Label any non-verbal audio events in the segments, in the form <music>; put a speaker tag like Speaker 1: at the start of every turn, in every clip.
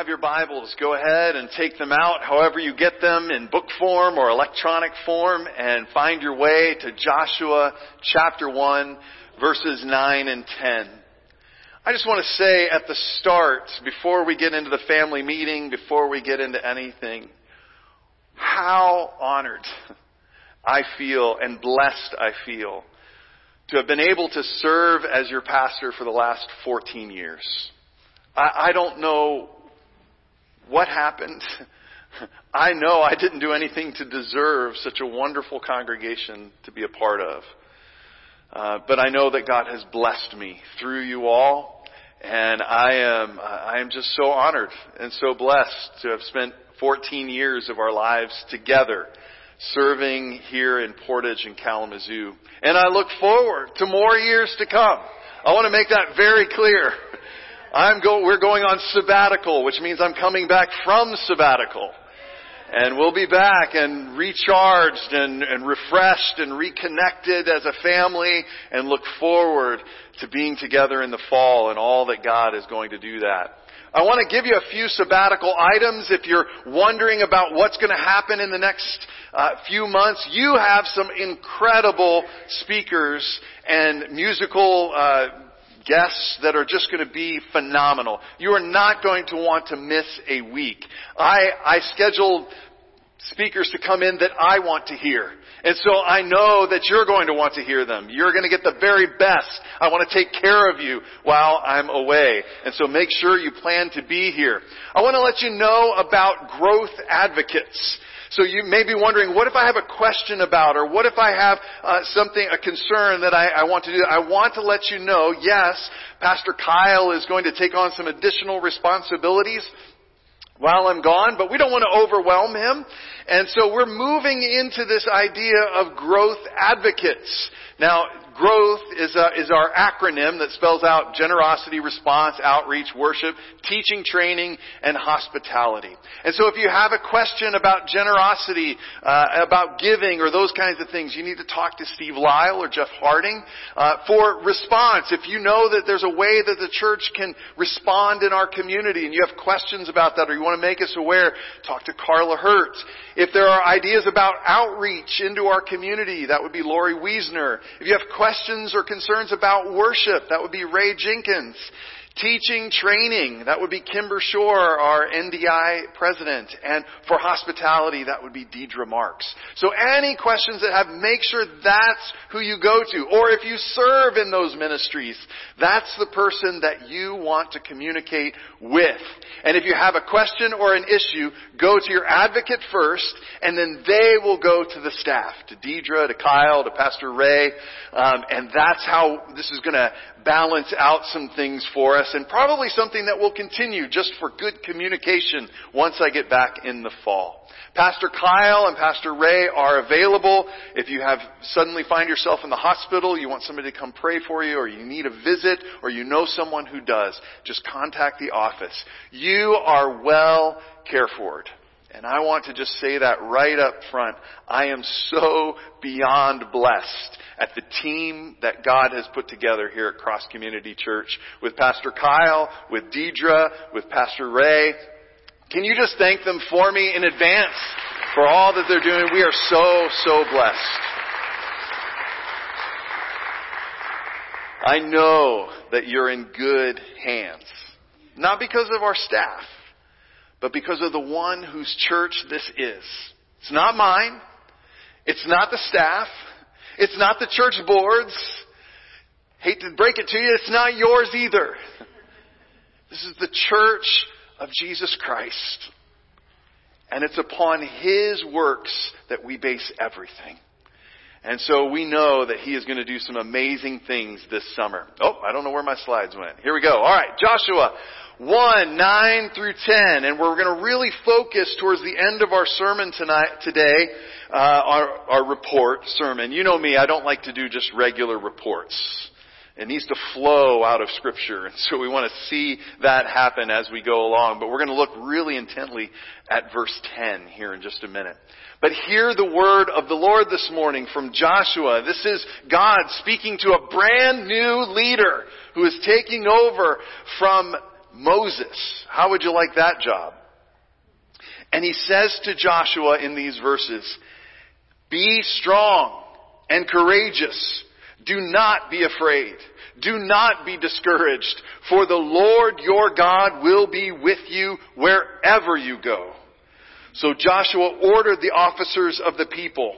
Speaker 1: Have your Bibles, go ahead and take them out however you get them in book form or electronic form and find your way to Joshua chapter 1 verses 9 and 10. I just want to say at the start, before we get into the family meeting, before we get into anything, how honored I feel and blessed I feel to have been able to serve as your pastor for the last 14 years. I, I don't know what happened. <laughs> I know I didn't do anything to deserve such a wonderful congregation to be a part of. Uh, but I know that God has blessed me through you all, and I am I am just so honored and so blessed to have spent 14 years of our lives together serving here in Portage and Kalamazoo. And I look forward to more years to come. I want to make that very clear. I'm go, we're going on sabbatical, which means I'm coming back from sabbatical. And we'll be back and recharged and, and refreshed and reconnected as a family and look forward to being together in the fall and all that God is going to do that. I want to give you a few sabbatical items if you're wondering about what's going to happen in the next uh, few months. You have some incredible speakers and musical uh, guests that are just going to be phenomenal. You are not going to want to miss a week. I, I scheduled speakers to come in that I want to hear. And so I know that you're going to want to hear them. You're going to get the very best. I want to take care of you while I'm away. And so make sure you plan to be here. I want to let you know about growth advocates. So you may be wondering, what if I have a question about, or what if I have uh, something, a concern that I, I want to do? I want to let you know, yes, Pastor Kyle is going to take on some additional responsibilities while I'm gone, but we don't want to overwhelm him. And so we're moving into this idea of growth advocates. Now, growth is, uh, is our acronym that spells out generosity, response, outreach, worship, teaching, training, and hospitality. And so if you have a question about generosity, uh, about giving, or those kinds of things, you need to talk to Steve Lyle or Jeff Harding. Uh, for response, if you know that there's a way that the church can respond in our community and you have questions about that or you want to make us aware, talk to Carla Hurt. If there are ideas about outreach into our community, that would be Lori Wiesner. If you have questions or concerns about worship, that would be Ray Jenkins. Teaching, training, that would be Kimber Shore, our NDI president. And for hospitality, that would be Deidre Marks. So any questions that have, make sure that's who you go to. Or if you serve in those ministries, that's the person that you want to communicate with. And if you have a question or an issue, go to your advocate first, and then they will go to the staff, to Deidre, to Kyle, to Pastor Ray, um, and that's how this is going to balance out some things for us, and probably something that will continue just for good communication once I get back in the fall. Pastor Kyle and Pastor Ray are available. If you have suddenly find yourself in the hospital, you want somebody to come pray for you, or you need a visit, or you know someone who does, just contact the office. You are well cared for. It. And I want to just say that right up front. I am so beyond blessed at the team that God has put together here at Cross Community Church with Pastor Kyle, with Deidre, with Pastor Ray. Can you just thank them for me in advance for all that they're doing? We are so, so blessed. I know that you're in good hands. Not because of our staff, but because of the one whose church this is. It's not mine. It's not the staff. It's not the church boards. Hate to break it to you, it's not yours either. This is the church of Jesus Christ. And it's upon His works that we base everything. And so we know that he is going to do some amazing things this summer. Oh, I don't know where my slides went. Here we go. All right, Joshua 1, 9 through 10. And we're going to really focus towards the end of our sermon tonight, today, uh, our, our report sermon. You know me, I don't like to do just regular reports. It needs to flow out of scripture. And so we want to see that happen as we go along. But we're going to look really intently at verse 10 here in just a minute. But hear the word of the Lord this morning from Joshua. This is God speaking to a brand new leader who is taking over from Moses. How would you like that job? And he says to Joshua in these verses, be strong and courageous. Do not be afraid. Do not be discouraged, for the Lord your God will be with you wherever you go. So Joshua ordered the officers of the people,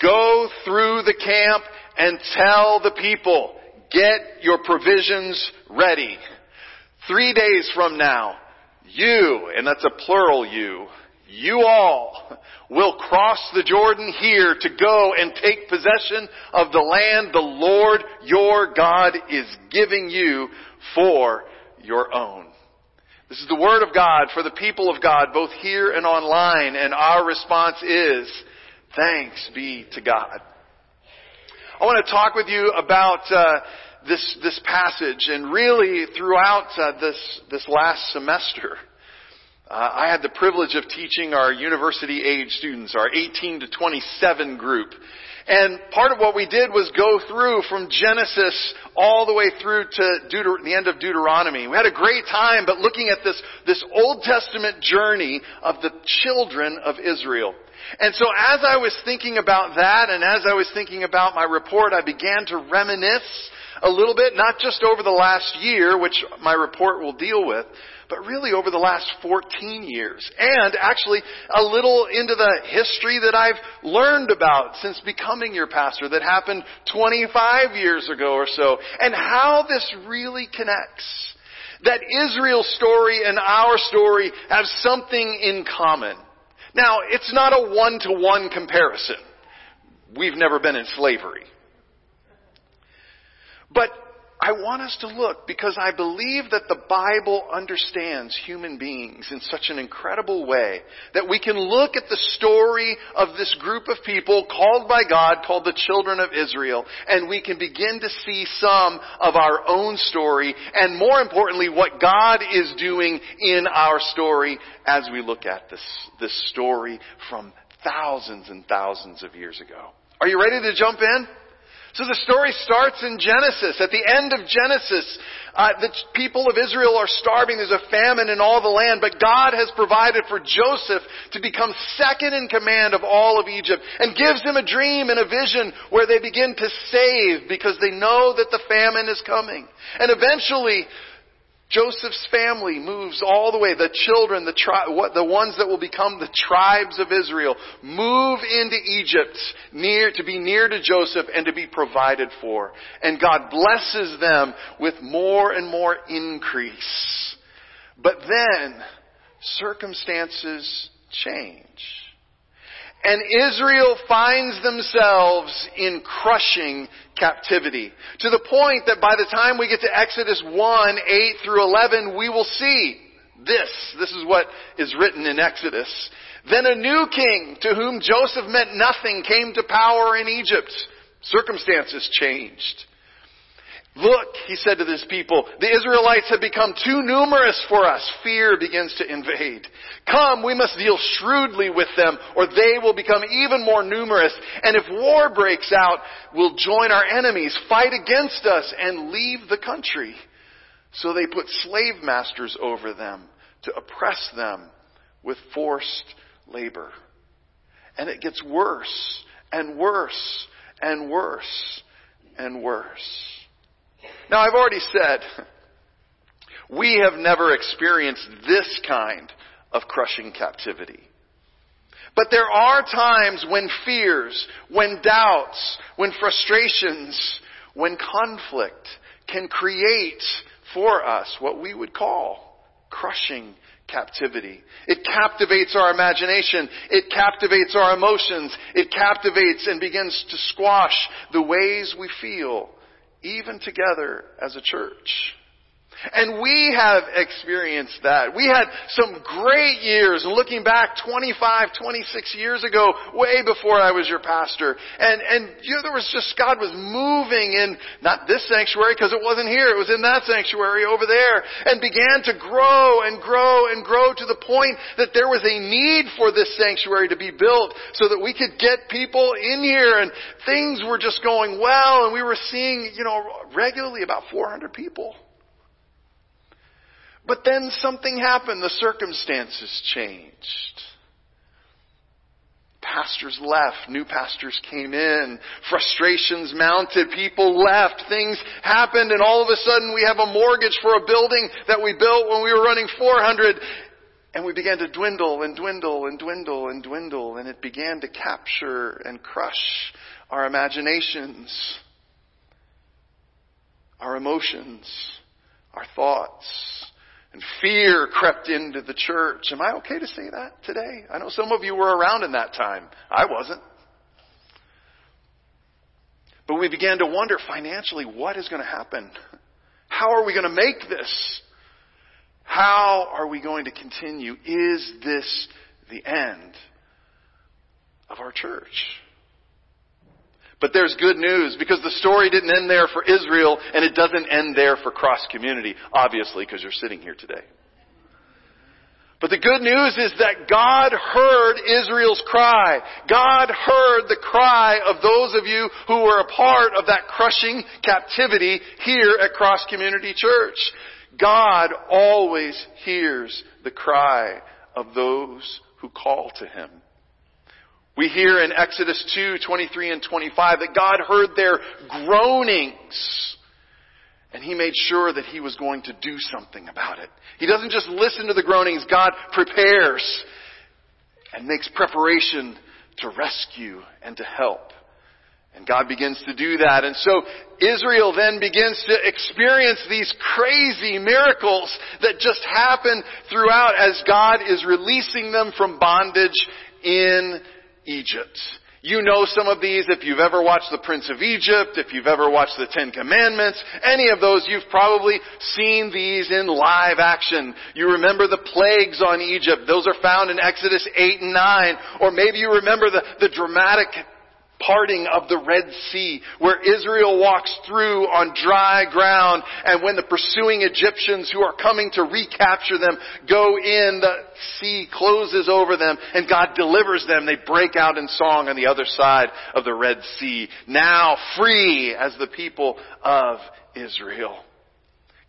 Speaker 1: go through the camp and tell the people, get your provisions ready. Three days from now, you, and that's a plural you, you all will cross the Jordan here to go and take possession of the land the Lord your God is giving you for your own. This is the Word of God for the people of God, both here and online, and our response is, thanks be to God. I want to talk with you about uh, this this passage, and really throughout uh, this this last semester. Uh, I had the privilege of teaching our university age students, our 18 to 27 group. And part of what we did was go through from Genesis all the way through to Deuter- the end of Deuteronomy. We had a great time, but looking at this, this Old Testament journey of the children of Israel. And so as I was thinking about that and as I was thinking about my report, I began to reminisce a little bit, not just over the last year, which my report will deal with, but really over the last 14 years. And actually a little into the history that I've learned about since becoming your pastor that happened 25 years ago or so. And how this really connects. That Israel's story and our story have something in common. Now, it's not a one-to-one comparison. We've never been in slavery. But I want us to look because I believe that the Bible understands human beings in such an incredible way that we can look at the story of this group of people called by God, called the children of Israel, and we can begin to see some of our own story and more importantly what God is doing in our story as we look at this, this story from thousands and thousands of years ago. Are you ready to jump in? So the story starts in Genesis. At the end of Genesis, uh, the people of Israel are starving. There's a famine in all the land, but God has provided for Joseph to become second in command of all of Egypt and gives them a dream and a vision where they begin to save because they know that the famine is coming. And eventually, Joseph's family moves all the way. The children, the, tri- what, the ones that will become the tribes of Israel, move into Egypt near, to be near to Joseph and to be provided for. And God blesses them with more and more increase. But then, circumstances change. And Israel finds themselves in crushing captivity. To the point that by the time we get to Exodus 1, 8 through 11, we will see this. This is what is written in Exodus. Then a new king to whom Joseph meant nothing came to power in Egypt. Circumstances changed. Look, he said to his people, the Israelites have become too numerous for us. Fear begins to invade. Come, we must deal shrewdly with them, or they will become even more numerous. And if war breaks out, we'll join our enemies, fight against us, and leave the country. So they put slave masters over them to oppress them with forced labor. And it gets worse and worse and worse and worse. Now, I've already said, we have never experienced this kind of crushing captivity. But there are times when fears, when doubts, when frustrations, when conflict can create for us what we would call crushing captivity. It captivates our imagination. It captivates our emotions. It captivates and begins to squash the ways we feel, even together as a church. And we have experienced that. We had some great years, looking back 25, 26 years ago, way before I was your pastor. And, and you know, there was just, God was moving in, not this sanctuary, because it wasn't here, it was in that sanctuary over there, and began to grow and grow and grow to the point that there was a need for this sanctuary to be built so that we could get people in here and things were just going well and we were seeing, you know, regularly about 400 people. But then something happened. The circumstances changed. Pastors left. New pastors came in. Frustrations mounted. People left. Things happened and all of a sudden we have a mortgage for a building that we built when we were running 400 and we began to dwindle and dwindle and dwindle and dwindle and it began to capture and crush our imaginations, our emotions, our thoughts. And fear crept into the church. Am I okay to say that today? I know some of you were around in that time. I wasn't. But we began to wonder financially what is going to happen? How are we going to make this? How are we going to continue? Is this the end of our church? But there's good news because the story didn't end there for Israel and it doesn't end there for cross community, obviously, because you're sitting here today. But the good news is that God heard Israel's cry. God heard the cry of those of you who were a part of that crushing captivity here at Cross Community Church. God always hears the cry of those who call to Him. We hear in Exodus 2, 23 and 25 that God heard their groanings and He made sure that He was going to do something about it. He doesn't just listen to the groanings, God prepares and makes preparation to rescue and to help. And God begins to do that. And so Israel then begins to experience these crazy miracles that just happen throughout as God is releasing them from bondage in Egypt. You know some of these if you've ever watched The Prince of Egypt, if you've ever watched The Ten Commandments, any of those, you've probably seen these in live action. You remember the plagues on Egypt. Those are found in Exodus 8 and 9. Or maybe you remember the, the dramatic parting of the Red Sea, where Israel walks through on dry ground, and when the pursuing Egyptians who are coming to recapture them go in, the sea closes over them, and God delivers them. They break out in song on the other side of the Red Sea, now free as the people of Israel.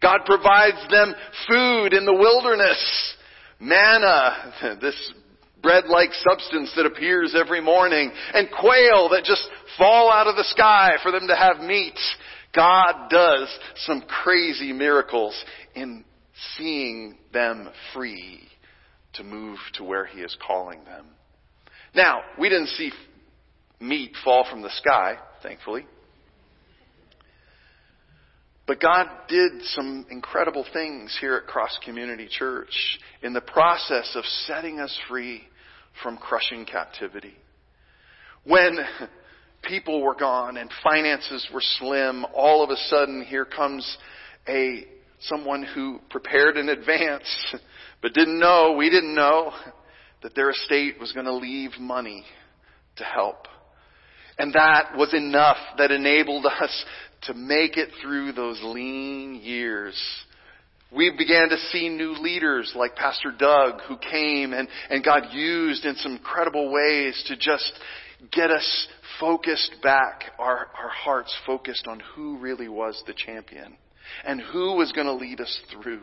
Speaker 1: God provides them food in the wilderness. Manna, <laughs> this bread-like substance that appears every morning, and quail that just fall out of the sky for them to have meat. God does some crazy miracles in seeing them free to move to where He is calling them. Now, we didn't see meat fall from the sky, thankfully. But God did some incredible things here at Cross Community Church in the process of setting us free from crushing captivity. When people were gone and finances were slim, all of a sudden here comes a someone who prepared in advance but didn't know, we didn't know that their estate was going to leave money to help. And that was enough that enabled us to make it through those lean years we began to see new leaders like Pastor Doug who came and, and God used in some incredible ways to just get us focused back, our, our hearts focused on who really was the champion and who was going to lead us through.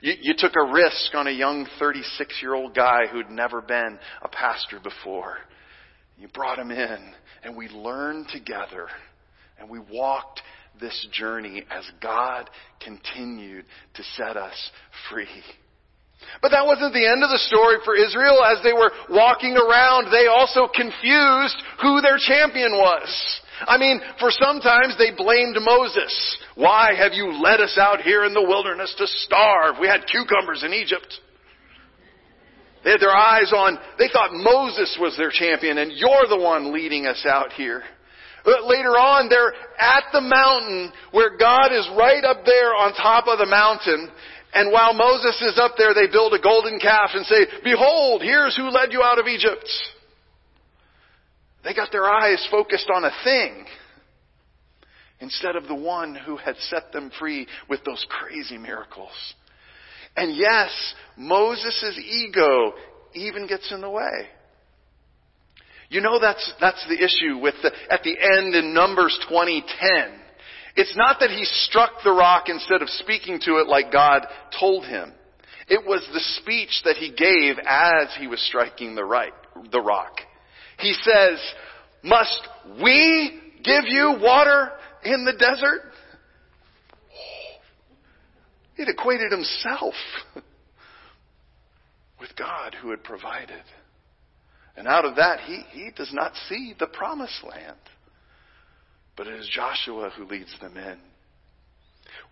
Speaker 1: You, you took a risk on a young 36 year old guy who'd never been a pastor before. You brought him in and we learned together and we walked this journey as God continued to set us free. But that wasn't the end of the story for Israel. As they were walking around, they also confused who their champion was. I mean, for sometimes they blamed Moses. Why have you led us out here in the wilderness to starve? We had cucumbers in Egypt. They had their eyes on, they thought Moses was their champion and you're the one leading us out here. But later on, they're at the mountain where God is right up there on top of the mountain. And while Moses is up there, they build a golden calf and say, behold, here's who led you out of Egypt. They got their eyes focused on a thing instead of the one who had set them free with those crazy miracles. And yes, Moses' ego even gets in the way. You know that's, that's the issue with the, at the end in Numbers 2010. It's not that he struck the rock instead of speaking to it like God told him. It was the speech that he gave as he was striking the, right, the rock. He says, must we give you water in the desert? It equated himself <laughs> with God who had provided. And out of that, he, he does not see the promised land. But it is Joshua who leads them in.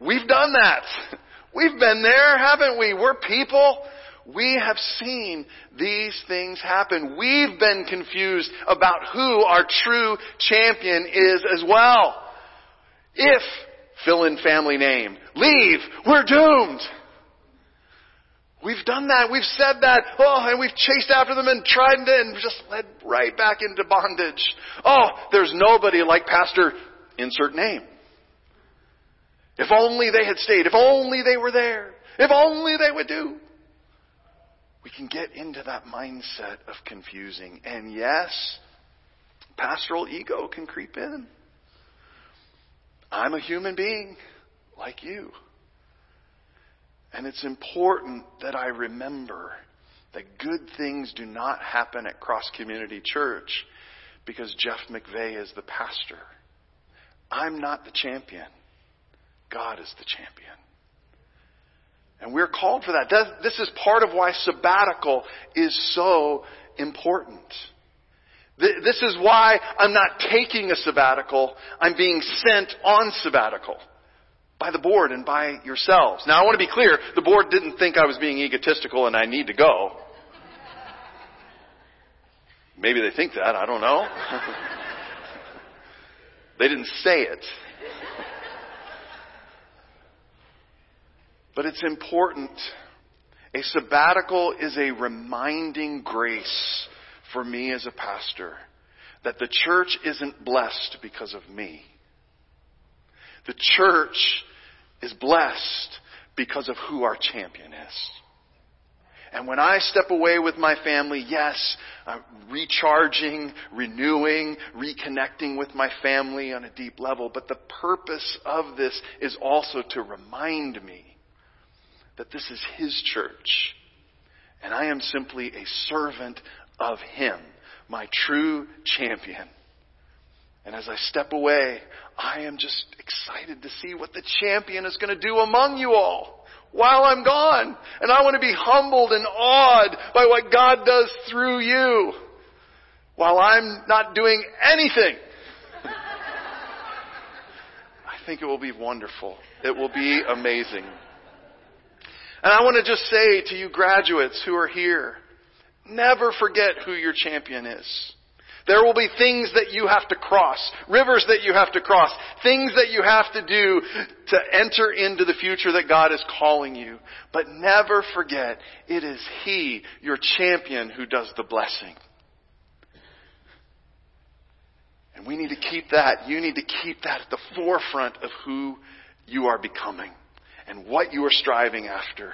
Speaker 1: We've done that. <laughs> We've been there, haven't we? We're people. We have seen these things happen. We've been confused about who our true champion is as well. If, fill in family name, leave, we're doomed. We've done that. We've said that. Oh, and we've chased after them and tried to, and just led right back into bondage. Oh, there's nobody like Pastor insert name. If only they had stayed. If only they were there. If only they would do. We can get into that mindset of confusing. And yes, pastoral ego can creep in. I'm a human being like you. And it's important that I remember that good things do not happen at Cross Community Church because Jeff McVay is the pastor. I'm not the champion. God is the champion. And we're called for that. This is part of why sabbatical is so important. This is why I'm not taking a sabbatical. I'm being sent on sabbatical by the board and by yourselves. Now I want to be clear, the board didn't think I was being egotistical and I need to go. Maybe they think that, I don't know. <laughs> they didn't say it. But it's important. A sabbatical is a reminding grace for me as a pastor that the church isn't blessed because of me. The church is blessed because of who our champion is. And when I step away with my family, yes, I'm recharging, renewing, reconnecting with my family on a deep level. But the purpose of this is also to remind me that this is His church. And I am simply a servant of Him, my true champion. And as I step away, I am just excited to see what the champion is going to do among you all while I'm gone. And I want to be humbled and awed by what God does through you while I'm not doing anything. I think it will be wonderful. It will be amazing. And I want to just say to you graduates who are here, never forget who your champion is. There will be things that you have to cross, rivers that you have to cross, things that you have to do to enter into the future that God is calling you. But never forget, it is He, your champion, who does the blessing. And we need to keep that, you need to keep that at the forefront of who you are becoming and what you are striving after.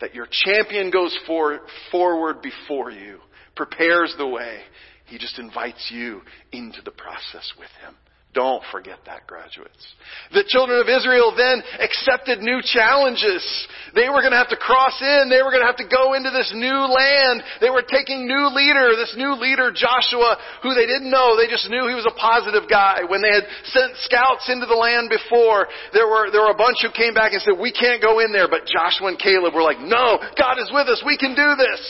Speaker 1: That your champion goes for, forward before you, prepares the way. He just invites you into the process with him. Don't forget that, graduates. The children of Israel then accepted new challenges. They were going to have to cross in. They were going to have to go into this new land. They were taking new leader, this new leader, Joshua, who they didn't know. They just knew he was a positive guy. When they had sent scouts into the land before, there were, there were a bunch who came back and said, we can't go in there. But Joshua and Caleb were like, no, God is with us. We can do this.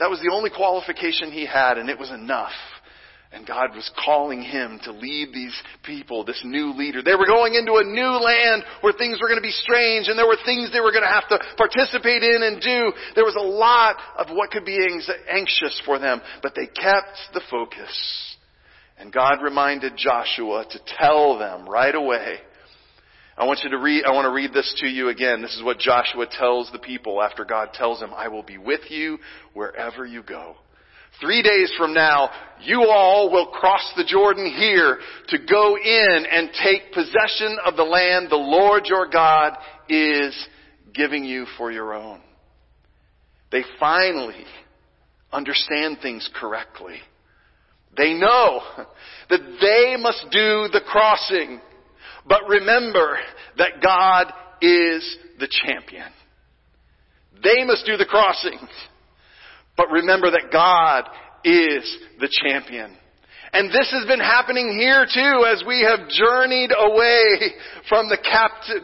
Speaker 1: That was the only qualification he had, and it was enough. And God was calling him to lead these people, this new leader. They were going into a new land where things were going to be strange and there were things they were going to have to participate in and do. There was a lot of what could be anxious for them, but they kept the focus. And God reminded Joshua to tell them right away. I want you to read, I want to read this to you again. This is what Joshua tells the people after God tells him, I will be with you wherever you go. Three days from now, you all will cross the Jordan here to go in and take possession of the land the Lord your God is giving you for your own. They finally understand things correctly. They know that they must do the crossing. But remember that God is the champion. They must do the crossing. But remember that God is the champion. And this has been happening here too as we have journeyed away from the,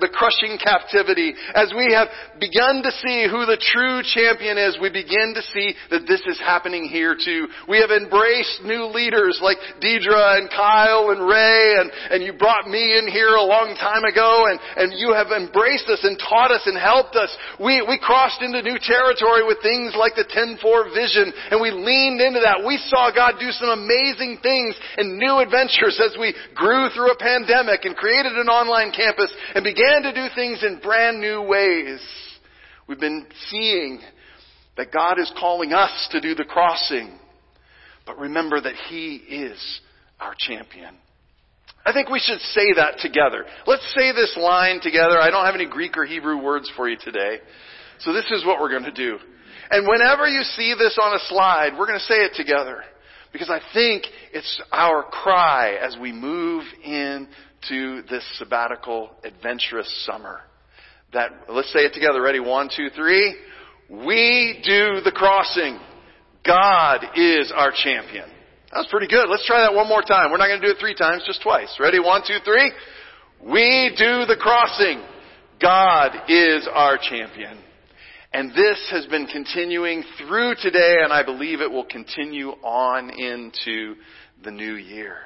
Speaker 1: the crushing captivity. As we have begun to see who the true champion is, we begin to see that this is happening here too. We have embraced new leaders like Deidre and Kyle and Ray and, and you brought me in here a long time ago and, and you have embraced us and taught us and helped us. We, we crossed into new territory with things like the 10-4 vision and we leaned into that. We saw God do some amazing things things and new adventures as we grew through a pandemic and created an online campus and began to do things in brand new ways. We've been seeing that God is calling us to do the crossing. But remember that He is our champion. I think we should say that together. Let's say this line together. I don't have any Greek or Hebrew words for you today. So this is what we're going to do. And whenever you see this on a slide, we're going to say it together. Because I think it's our cry as we move into this sabbatical, adventurous summer. That, let's say it together. Ready? One, two, three. We do the crossing. God is our champion. That was pretty good. Let's try that one more time. We're not going to do it three times, just twice. Ready? One, two, three. We do the crossing. God is our champion. And this has been continuing through today, and I believe it will continue on into the new year.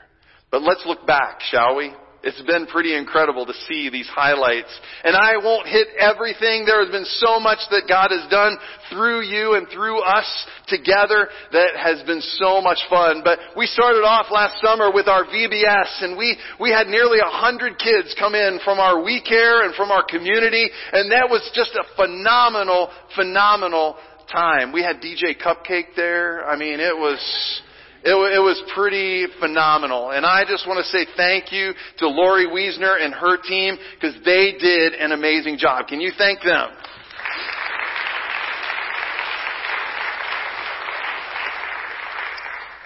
Speaker 1: But let's look back, shall we? It's been pretty incredible to see these highlights. And I won't hit everything. There has been so much that God has done through you and through us together that has been so much fun. But we started off last summer with our VBS and we, we had nearly a hundred kids come in from our We Care and from our community. And that was just a phenomenal, phenomenal time. We had DJ Cupcake there. I mean, it was, it, it, was pretty phenomenal. And I just want to say thank you to Lori Wiesner and her team because they did an amazing job. Can you thank them?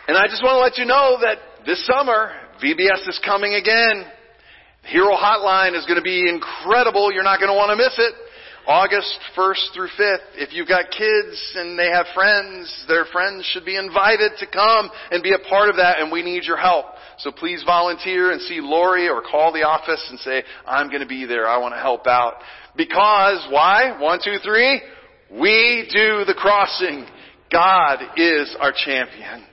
Speaker 1: And I just want to let you know that this summer, VBS is coming again. Hero Hotline is going to be incredible. You're not going to want to miss it. August 1st through 5th. If you've got kids and they have friends, their friends should be invited to come and be a part of that and we need your help. So please volunteer and see Lori or call the office and say, I'm going to be there. I want to help out. Because, why? One, two, three. We do the crossing. God is our champion.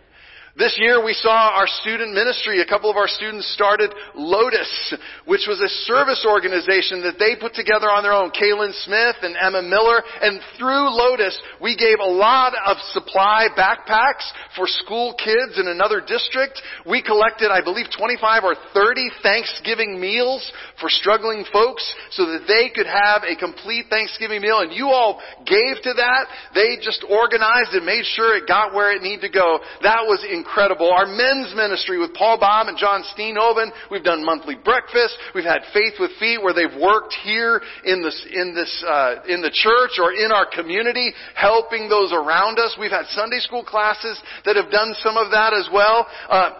Speaker 1: This year we saw our student ministry. A couple of our students started Lotus, which was a service organization that they put together on their own. Kaylin Smith and Emma Miller. And through Lotus, we gave a lot of supply backpacks for school kids in another district. We collected, I believe, 25 or 30 Thanksgiving meals for struggling folks so that they could have a complete Thanksgiving meal. And you all gave to that. They just organized and made sure it got where it needed to go. That was incredible incredible. Our men's ministry with Paul Baum and John Steenhoven. We've done monthly breakfast. We've had Faith with Feet where they've worked here in this, in this, uh, in the church or in our community, helping those around us. We've had Sunday school classes that have done some of that as well. Uh,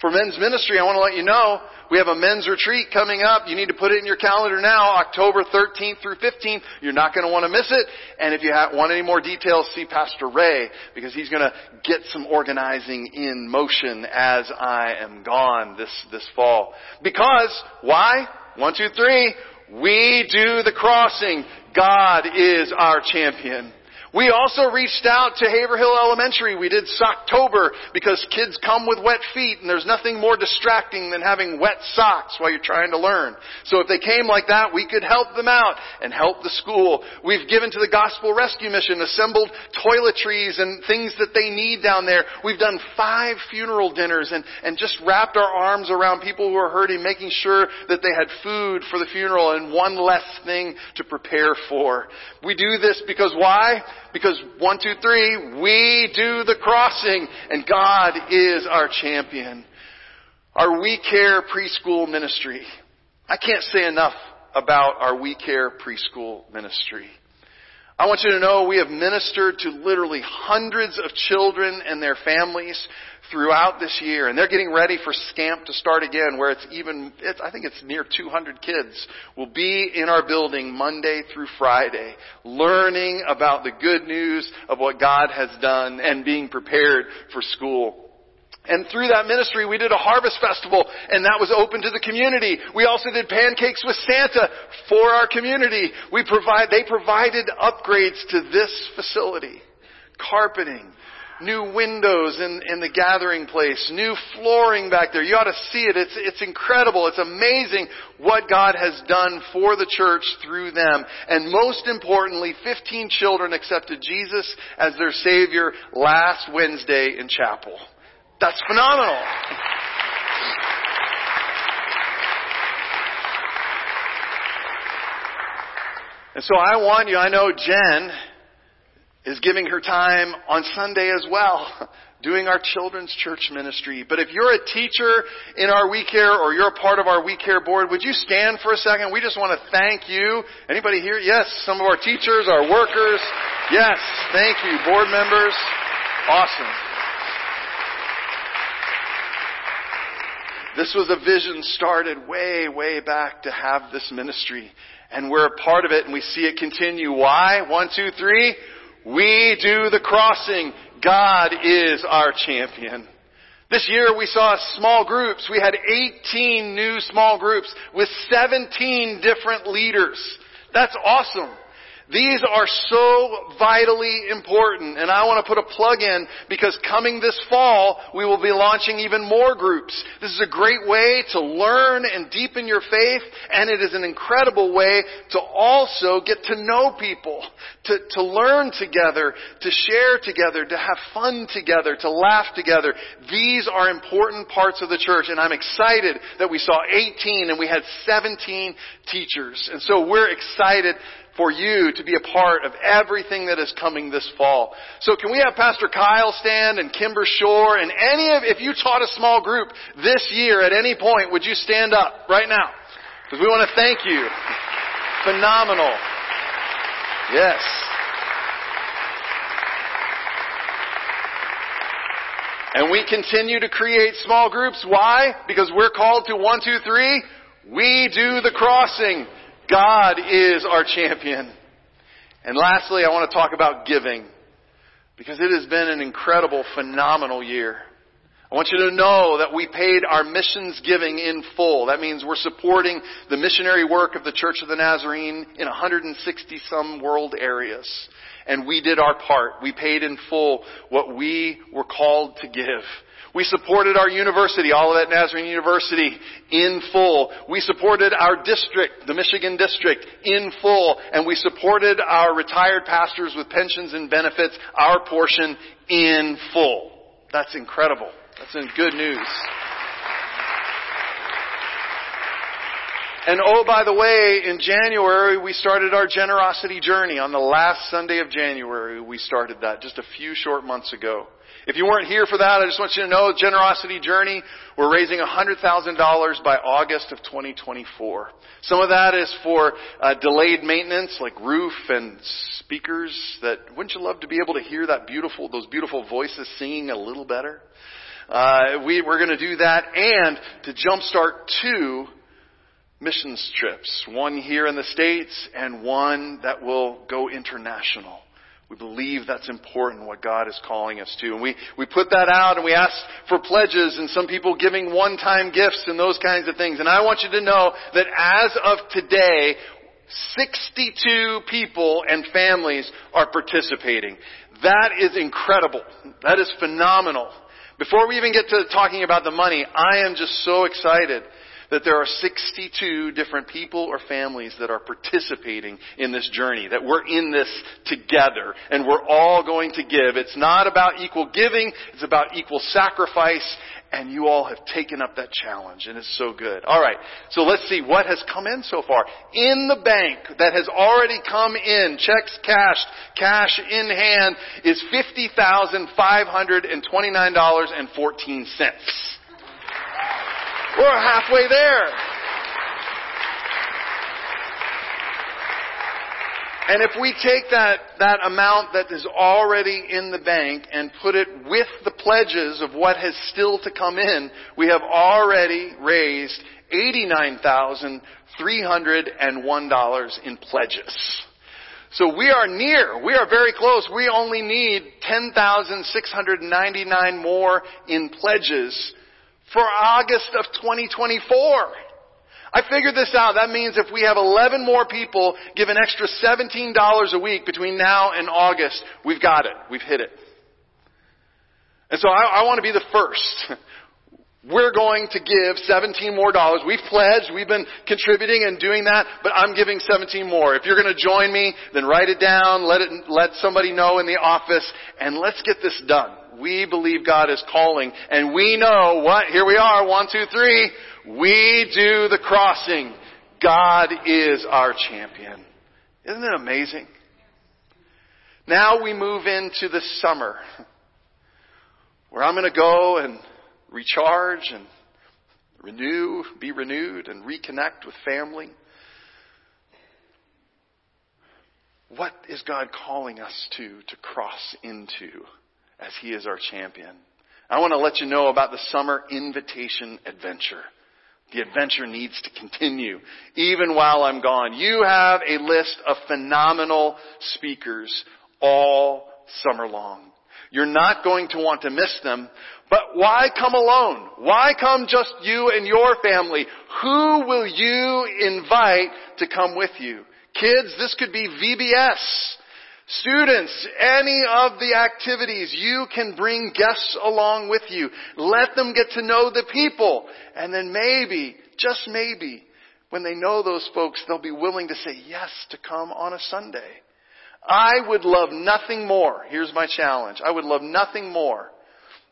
Speaker 1: for men's ministry, I want to let you know we have a men's retreat coming up. You need to put it in your calendar now, October 13th through 15th. You're not going to want to miss it. And if you want any more details, see Pastor Ray because he's going to get some organizing in motion as I am gone this, this fall. Because, why? One, two, three. We do the crossing. God is our champion. We also reached out to Haverhill Elementary. We did Socktober because kids come with wet feet and there's nothing more distracting than having wet socks while you're trying to learn. So if they came like that, we could help them out and help the school. We've given to the Gospel Rescue Mission, assembled toiletries and things that they need down there. We've done five funeral dinners and, and just wrapped our arms around people who are hurting, making sure that they had food for the funeral and one less thing to prepare for. We do this because why? Because one, two, three, we do the crossing and God is our champion. Our We Care preschool ministry. I can't say enough about our We Care preschool ministry. I want you to know we have ministered to literally hundreds of children and their families throughout this year, and they're getting ready for Scamp to start again, where it's even, it's, I think it's near 200 kids will be in our building Monday through Friday, learning about the good news of what God has done and being prepared for school. And through that ministry, we did a harvest festival, and that was open to the community. We also did pancakes with Santa for our community. We provide, they provided upgrades to this facility. Carpeting, new windows in, in the gathering place, new flooring back there. You ought to see it. It's, it's incredible. It's amazing what God has done for the church through them. And most importantly, 15 children accepted Jesus as their Savior last Wednesday in chapel. That's phenomenal. And so I want you, I know Jen is giving her time on Sunday as well, <laughs> doing our children's church ministry. But if you're a teacher in our We Care or you're a part of our We Care board, would you stand for a second? We just want to thank you. Anybody here? Yes, some of our teachers, our workers. Yes, thank you, board members. Awesome. This was a vision started way, way back to have this ministry. And we're a part of it and we see it continue. Why? One, two, three. We do the crossing. God is our champion. This year we saw small groups. We had 18 new small groups with 17 different leaders. That's awesome. These are so vitally important, and I want to put a plug in because coming this fall, we will be launching even more groups. This is a great way to learn and deepen your faith, and it is an incredible way to also get to know people, to, to learn together, to share together, to have fun together, to laugh together. These are important parts of the church, and I'm excited that we saw 18 and we had 17 teachers. And so we're excited for you to be a part of everything that is coming this fall. So can we have Pastor Kyle stand and Kimber Shore and any of, if you taught a small group this year at any point, would you stand up right now? Because we want to thank you. Phenomenal. Yes. And we continue to create small groups. Why? Because we're called to one, two, three. We do the crossing. God is our champion. And lastly, I want to talk about giving. Because it has been an incredible, phenomenal year. I want you to know that we paid our missions giving in full. That means we're supporting the missionary work of the Church of the Nazarene in 160 some world areas. And we did our part. We paid in full what we were called to give. We supported our university, Olivet Nazarene University, in full. We supported our district, the Michigan district, in full. And we supported our retired pastors with pensions and benefits, our portion, in full. That's incredible. That's good news. And oh, by the way, in January, we started our generosity journey. On the last Sunday of January, we started that just a few short months ago. If you weren't here for that, I just want you to know, Generosity Journey, we're raising $100,000 by August of 2024. Some of that is for uh, delayed maintenance, like roof and speakers. That wouldn't you love to be able to hear that beautiful, those beautiful voices singing a little better? Uh, we, we're going to do that, and to jumpstart two missions trips, one here in the states and one that will go international. We believe that's important, what God is calling us to. And we, we put that out and we ask for pledges and some people giving one-time gifts and those kinds of things. And I want you to know that as of today, 62 people and families are participating. That is incredible. That is phenomenal. Before we even get to talking about the money, I am just so excited that there are 62 different people or families that are participating in this journey, that we're in this together, and we're all going to give. It's not about equal giving, it's about equal sacrifice, and you all have taken up that challenge, and it's so good. Alright, so let's see what has come in so far. In the bank that has already come in, checks cashed, cash in hand, is $50,529.14. We're halfway there. And if we take that, that amount that is already in the bank and put it with the pledges of what has still to come in, we have already raised $89,301 in pledges. So we are near. We are very close. We only need 10,699 more in pledges for August of 2024. I figured this out. That means if we have 11 more people give an extra $17 a week between now and August, we've got it. We've hit it. And so I, I want to be the first. <laughs> We're going to give 17 more dollars. We've pledged, we've been contributing and doing that, but I'm giving 17 more. If you're going to join me, then write it down, let it, let somebody know in the office, and let's get this done. We believe God is calling, and we know what, here we are, one, two, three, we do the crossing. God is our champion. Isn't it amazing? Now we move into the summer, where I'm going to go and recharge and renew, be renewed and reconnect with family. What is God calling us to, to cross into as He is our champion? I want to let you know about the summer invitation adventure. The adventure needs to continue even while I'm gone. You have a list of phenomenal speakers all summer long. You're not going to want to miss them. But why come alone? Why come just you and your family? Who will you invite to come with you? Kids, this could be VBS. Students, any of the activities, you can bring guests along with you. Let them get to know the people. And then maybe, just maybe, when they know those folks, they'll be willing to say yes to come on a Sunday. I would love nothing more. Here's my challenge. I would love nothing more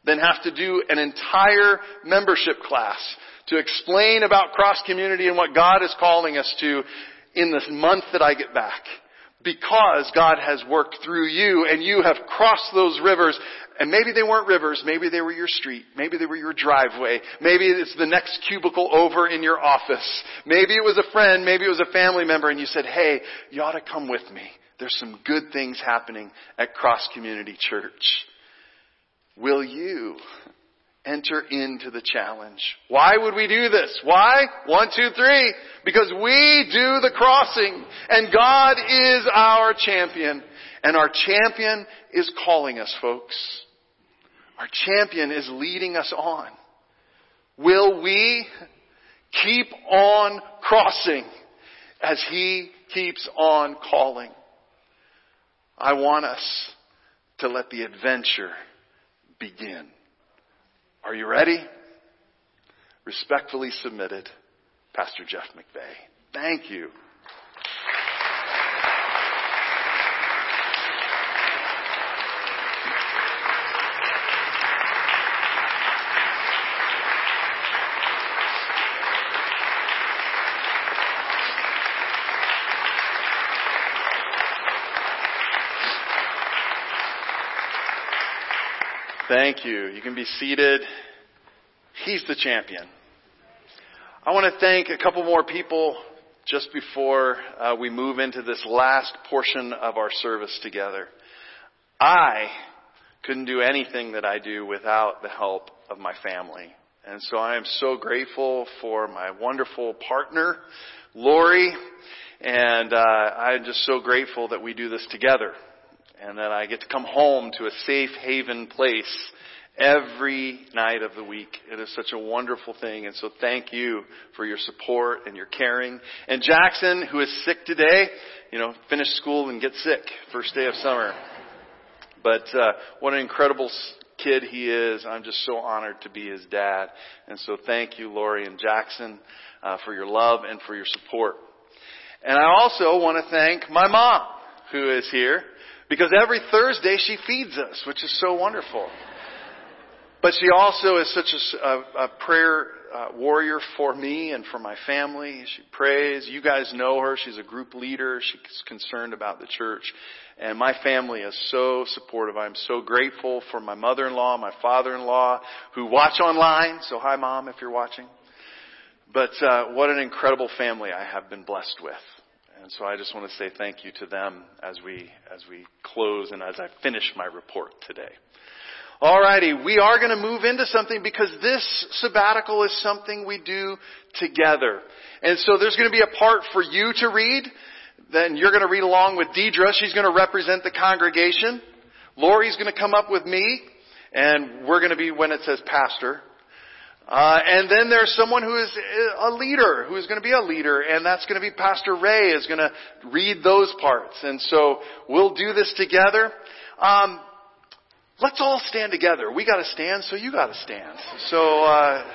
Speaker 1: than have to do an entire membership class to explain about cross community and what God is calling us to in this month that I get back. Because God has worked through you and you have crossed those rivers. And maybe they weren't rivers, maybe they were your street, maybe they were your driveway, maybe it's the next cubicle over in your office, maybe it was a friend, maybe it was a family member. And you said, hey, you ought to come with me. There's some good things happening at Cross Community Church. Will you enter into the challenge? Why would we do this? Why? One, two, three. Because we do the crossing and God is our champion. And our champion is calling us, folks. Our champion is leading us on. Will we keep on crossing as he keeps on calling? I want us to let the adventure begin. Are you ready? Respectfully submitted, Pastor Jeff McVay. Thank you. Thank you. You can be seated. He's the champion. I want to thank a couple more people just before uh, we move into this last portion of our service together. I couldn't do anything that I do without the help of my family. And so I am so grateful for my wonderful partner, Lori, and uh, I'm just so grateful that we do this together and that I get to come home to a safe haven place every night of the week. It is such a wonderful thing. And so thank you for your support and your caring. And Jackson, who is sick today, you know, finished school and get sick first day of summer. But uh, what an incredible kid he is. I'm just so honored to be his dad. And so thank you, Lori and Jackson, uh, for your love and for your support. And I also want to thank my mom, who is here, because every Thursday she feeds us, which is so wonderful. But she also is such a, a, a prayer uh, warrior for me and for my family. She prays. You guys know her. She's a group leader. She's concerned about the church. And my family is so supportive. I'm so grateful for my mother-in-law, my father-in-law, who watch online. So hi mom if you're watching. But uh, what an incredible family I have been blessed with. And so I just want to say thank you to them as we as we close and as I finish my report today. Alrighty, we are going to move into something because this sabbatical is something we do together. And so there's going to be a part for you to read. Then you're going to read along with Deidre. She's going to represent the congregation. Lori's going to come up with me. And we're going to be when it says pastor. Uh, and then there's someone who is a leader, who is going to be a leader, and that's going to be Pastor Ray is going to read those parts. And so we'll do this together. Um, let's all stand together. We got to stand, so you got to stand. So uh,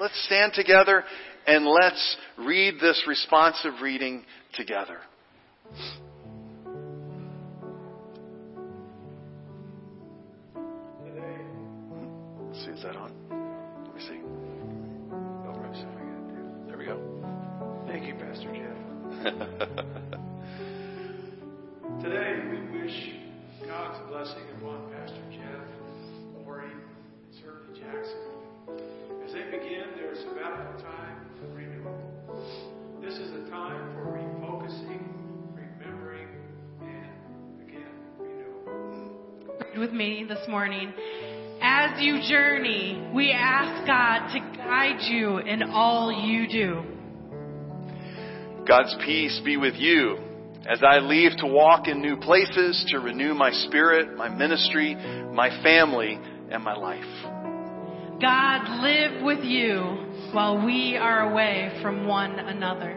Speaker 1: let's stand together and let's read this responsive reading together. <laughs>
Speaker 2: Today we wish God's blessing upon Pastor Jeff, Lori, and certainly Jackson. As they begin their sabbatical time of renewal, this is a time for refocusing, remembering, and again, renewal.
Speaker 3: with me this morning. As you journey, we ask God to guide you in all you do.
Speaker 1: God's peace be with you as I leave to walk in new places to renew my spirit, my ministry, my family, and my life.
Speaker 3: God live with you while we are away from one another.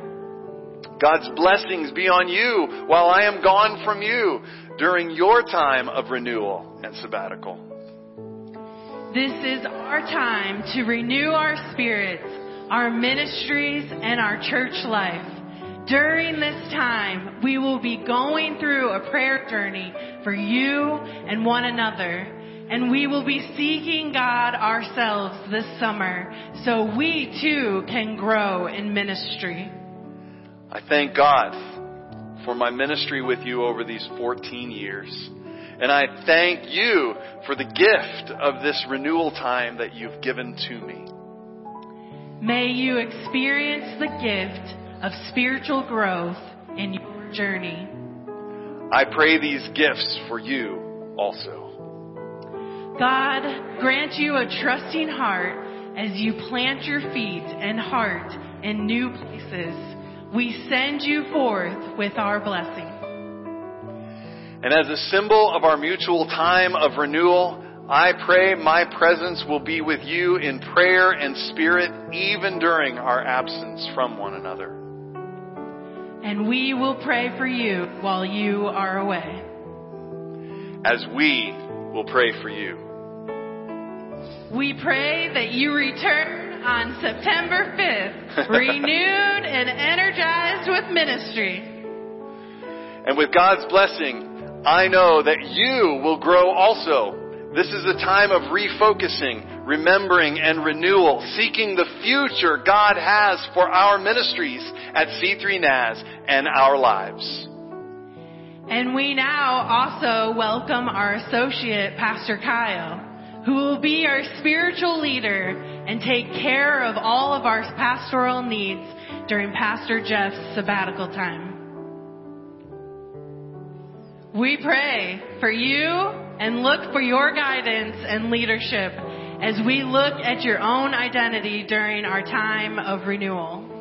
Speaker 1: God's blessings be on you while I am gone from you during your time of renewal and sabbatical.
Speaker 3: This is our time to renew our spirits, our ministries, and our church life. During this time, we will be going through a prayer journey for you and one another. And we will be seeking God ourselves this summer so we too can grow in ministry.
Speaker 1: I thank God for my ministry with you over these 14 years. And I thank you for the gift of this renewal time that you've given to me.
Speaker 3: May you experience the gift of spiritual growth in your journey.
Speaker 1: I pray these gifts for you also.
Speaker 3: God, grant you a trusting heart as you plant your feet and heart in new places. We send you forth with our blessing.
Speaker 1: And as a symbol of our mutual time of renewal, I pray my presence will be with you in prayer and spirit even during our absence from one another.
Speaker 3: And we will pray for you while you are away.
Speaker 1: As we will pray for you.
Speaker 3: We pray that you return on September 5th, <laughs> renewed and energized with ministry.
Speaker 1: And with God's blessing, I know that you will grow also. This is a time of refocusing, remembering, and renewal, seeking the future God has for our ministries at C3 NAS and our lives.
Speaker 3: And we now also welcome our associate, Pastor Kyle, who will be our spiritual leader and take care of all of our pastoral needs during Pastor Jeff's sabbatical time. We pray for you and look for your guidance and leadership as we look at your own identity during our time of renewal.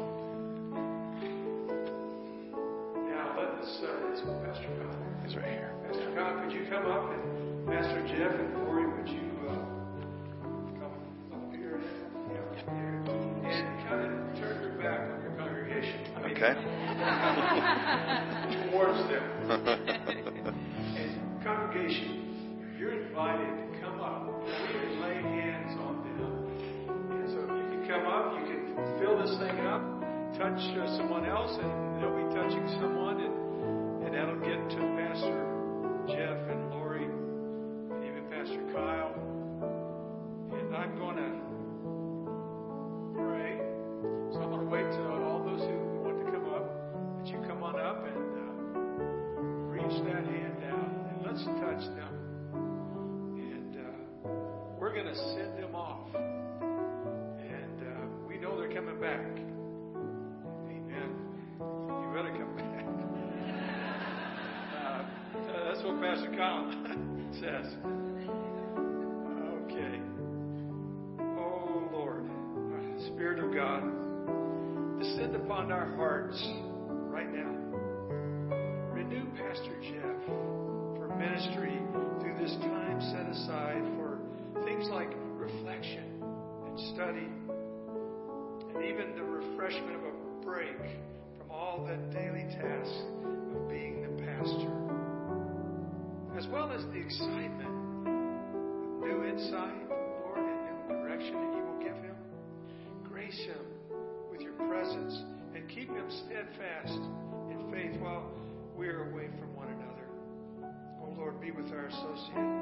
Speaker 2: Break from all the daily tasks of being the pastor, as well as the excitement of new insight, Lord, and new direction that you will give him. Grace him with your presence and keep him steadfast in faith while we are away from one another. Oh Lord, be with our associate.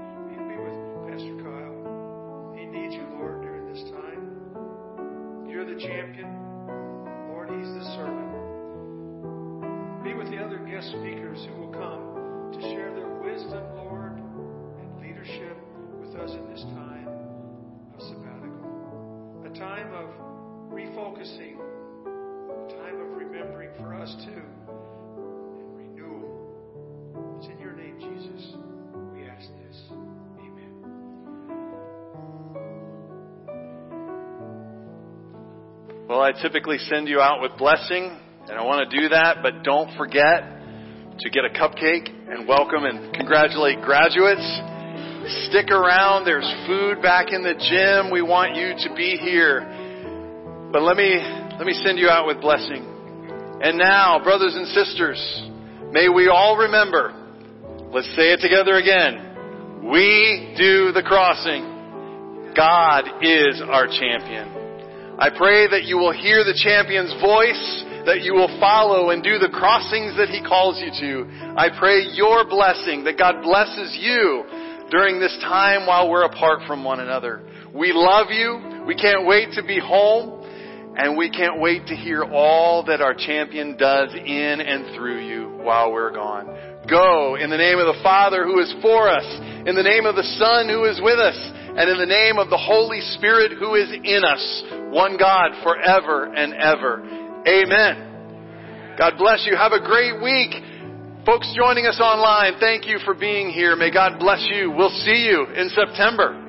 Speaker 1: Well, I typically send you out with blessing, and I want to do that, but don't forget to get a cupcake and welcome and congratulate graduates. Stick around. There's food back in the gym. We want you to be here. But let me, let me send you out with blessing. And now, brothers and sisters, may we all remember, let's say it together again. We do the crossing. God is our champion. I pray that you will hear the champion's voice, that you will follow and do the crossings that he calls you to. I pray your blessing, that God blesses you during this time while we're apart from one another. We love you. We can't wait to be home. And we can't wait to hear all that our champion does in and through you while we're gone. Go in the name of the Father who is for us, in the name of the Son who is with us, and in the name of the Holy Spirit who is in us, one God forever and ever. Amen. God bless you. Have a great week. Folks joining us online, thank you for being here. May God bless you. We'll see you in September.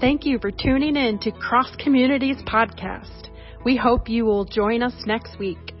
Speaker 3: Thank you for tuning in to Cross Community's Podcast. We hope you will join us next week.